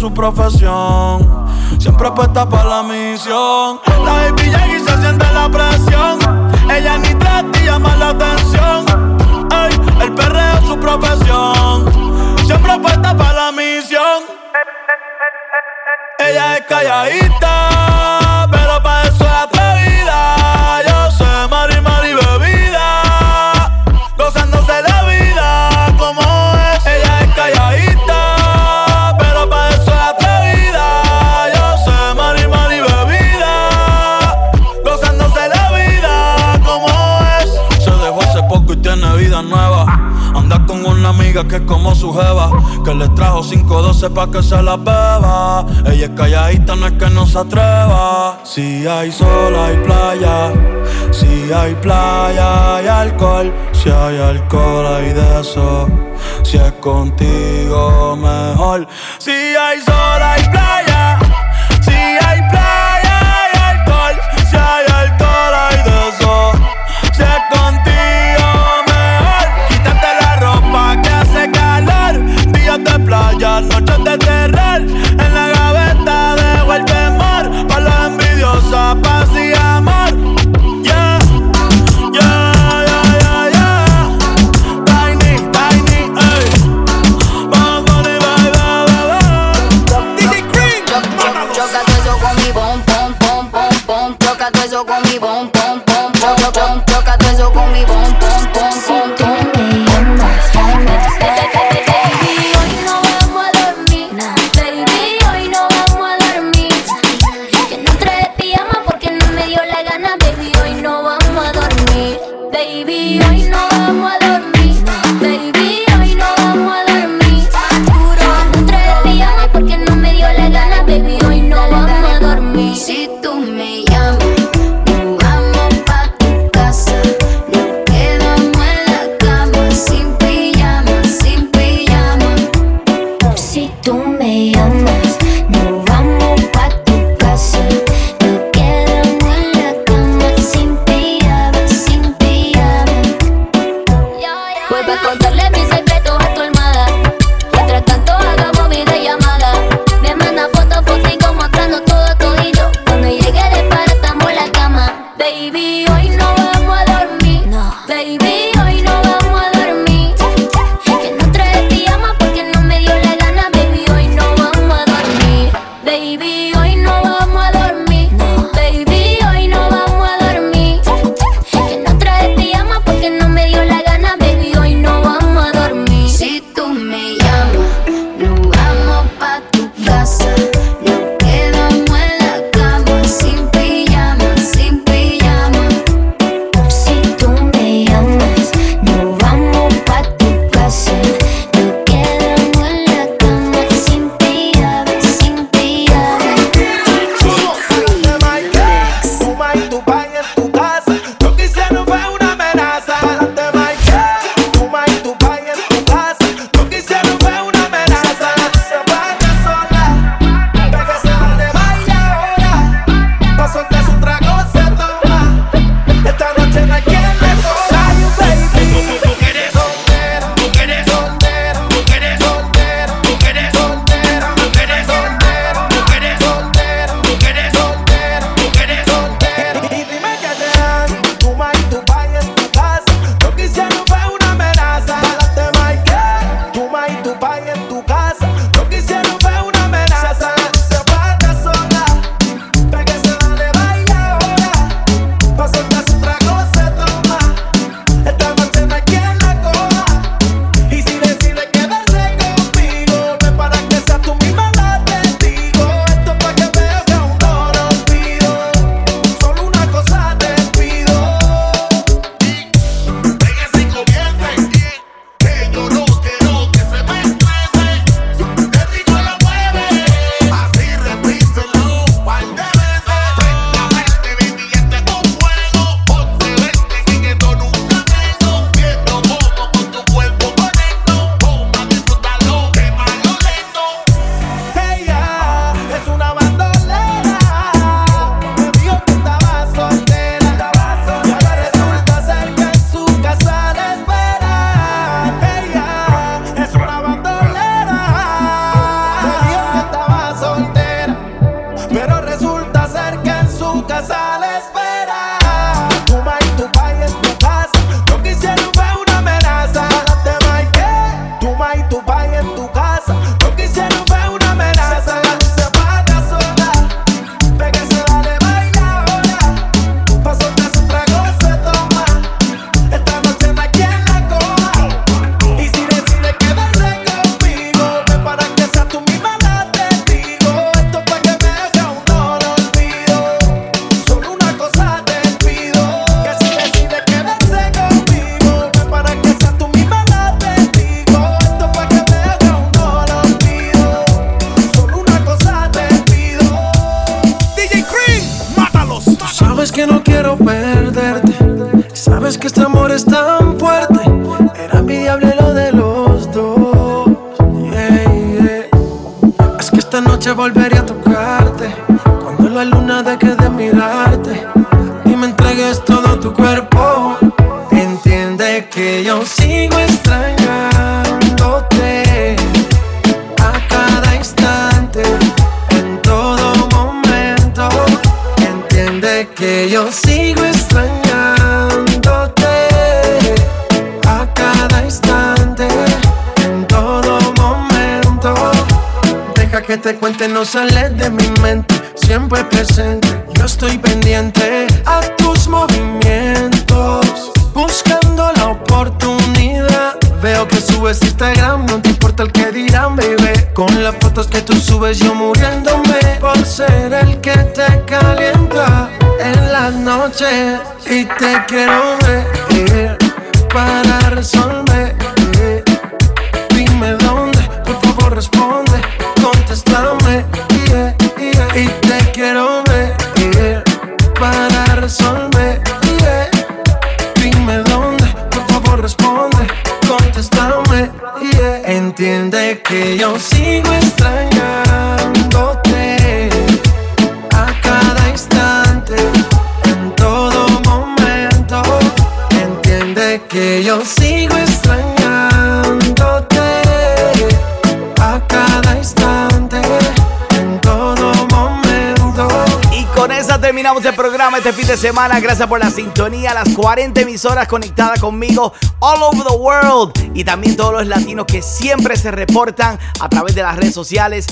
su profesión. Siempre apuesta para la misión. La y se siente la presión. Ella ni trata y llama la atención. Ey, el perreo es su profesión. Siempre apuesta para la misión. Ella es calladita amiga que es como su jeva, que le trajo 512 pa' que se la beba. Ella es calladita, no es que no se atreva. Si hay sol, hay playa. Si hay playa, hay alcohol. Si hay alcohol, hay de eso. Si es contigo, mejor. Si hay sol, hay playa.
Volveré las noches. Y te quiero
de semana. Gracias por la sintonía, las 40 emisoras conectadas conmigo all over the world. Y también todos los latinos que siempre se reportan a través de las redes sociales,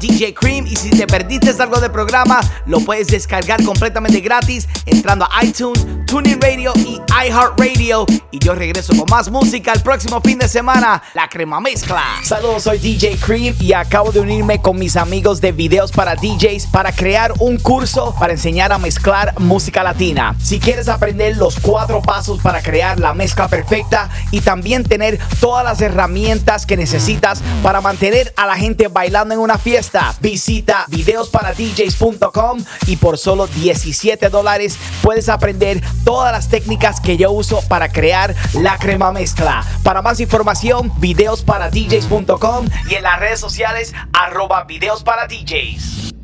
DJ Cream. Y si te perdiste algo del programa, lo puedes descargar completamente gratis entrando a iTunes, Tuning Radio y iHeartRadio. Y yo regreso con más música el próximo fin de semana, la crema mezcla.
Saludos, soy DJ Cream y acabo de unirme con mis amigos de videos para DJs para crear un curso para enseñar a mezclar música latina. Si quieres aprender los cuatro pasos para crear la mezcla perfecta y también tener todas las herramientas que necesitas para mantener a la gente bailando en una fiesta, visita videosparadjs.com y por solo 17 dólares puedes aprender todas las técnicas que yo uso para crear la crema mezcla. Para más información, videosparadjs.com y en las redes sociales arroba videos para DJs.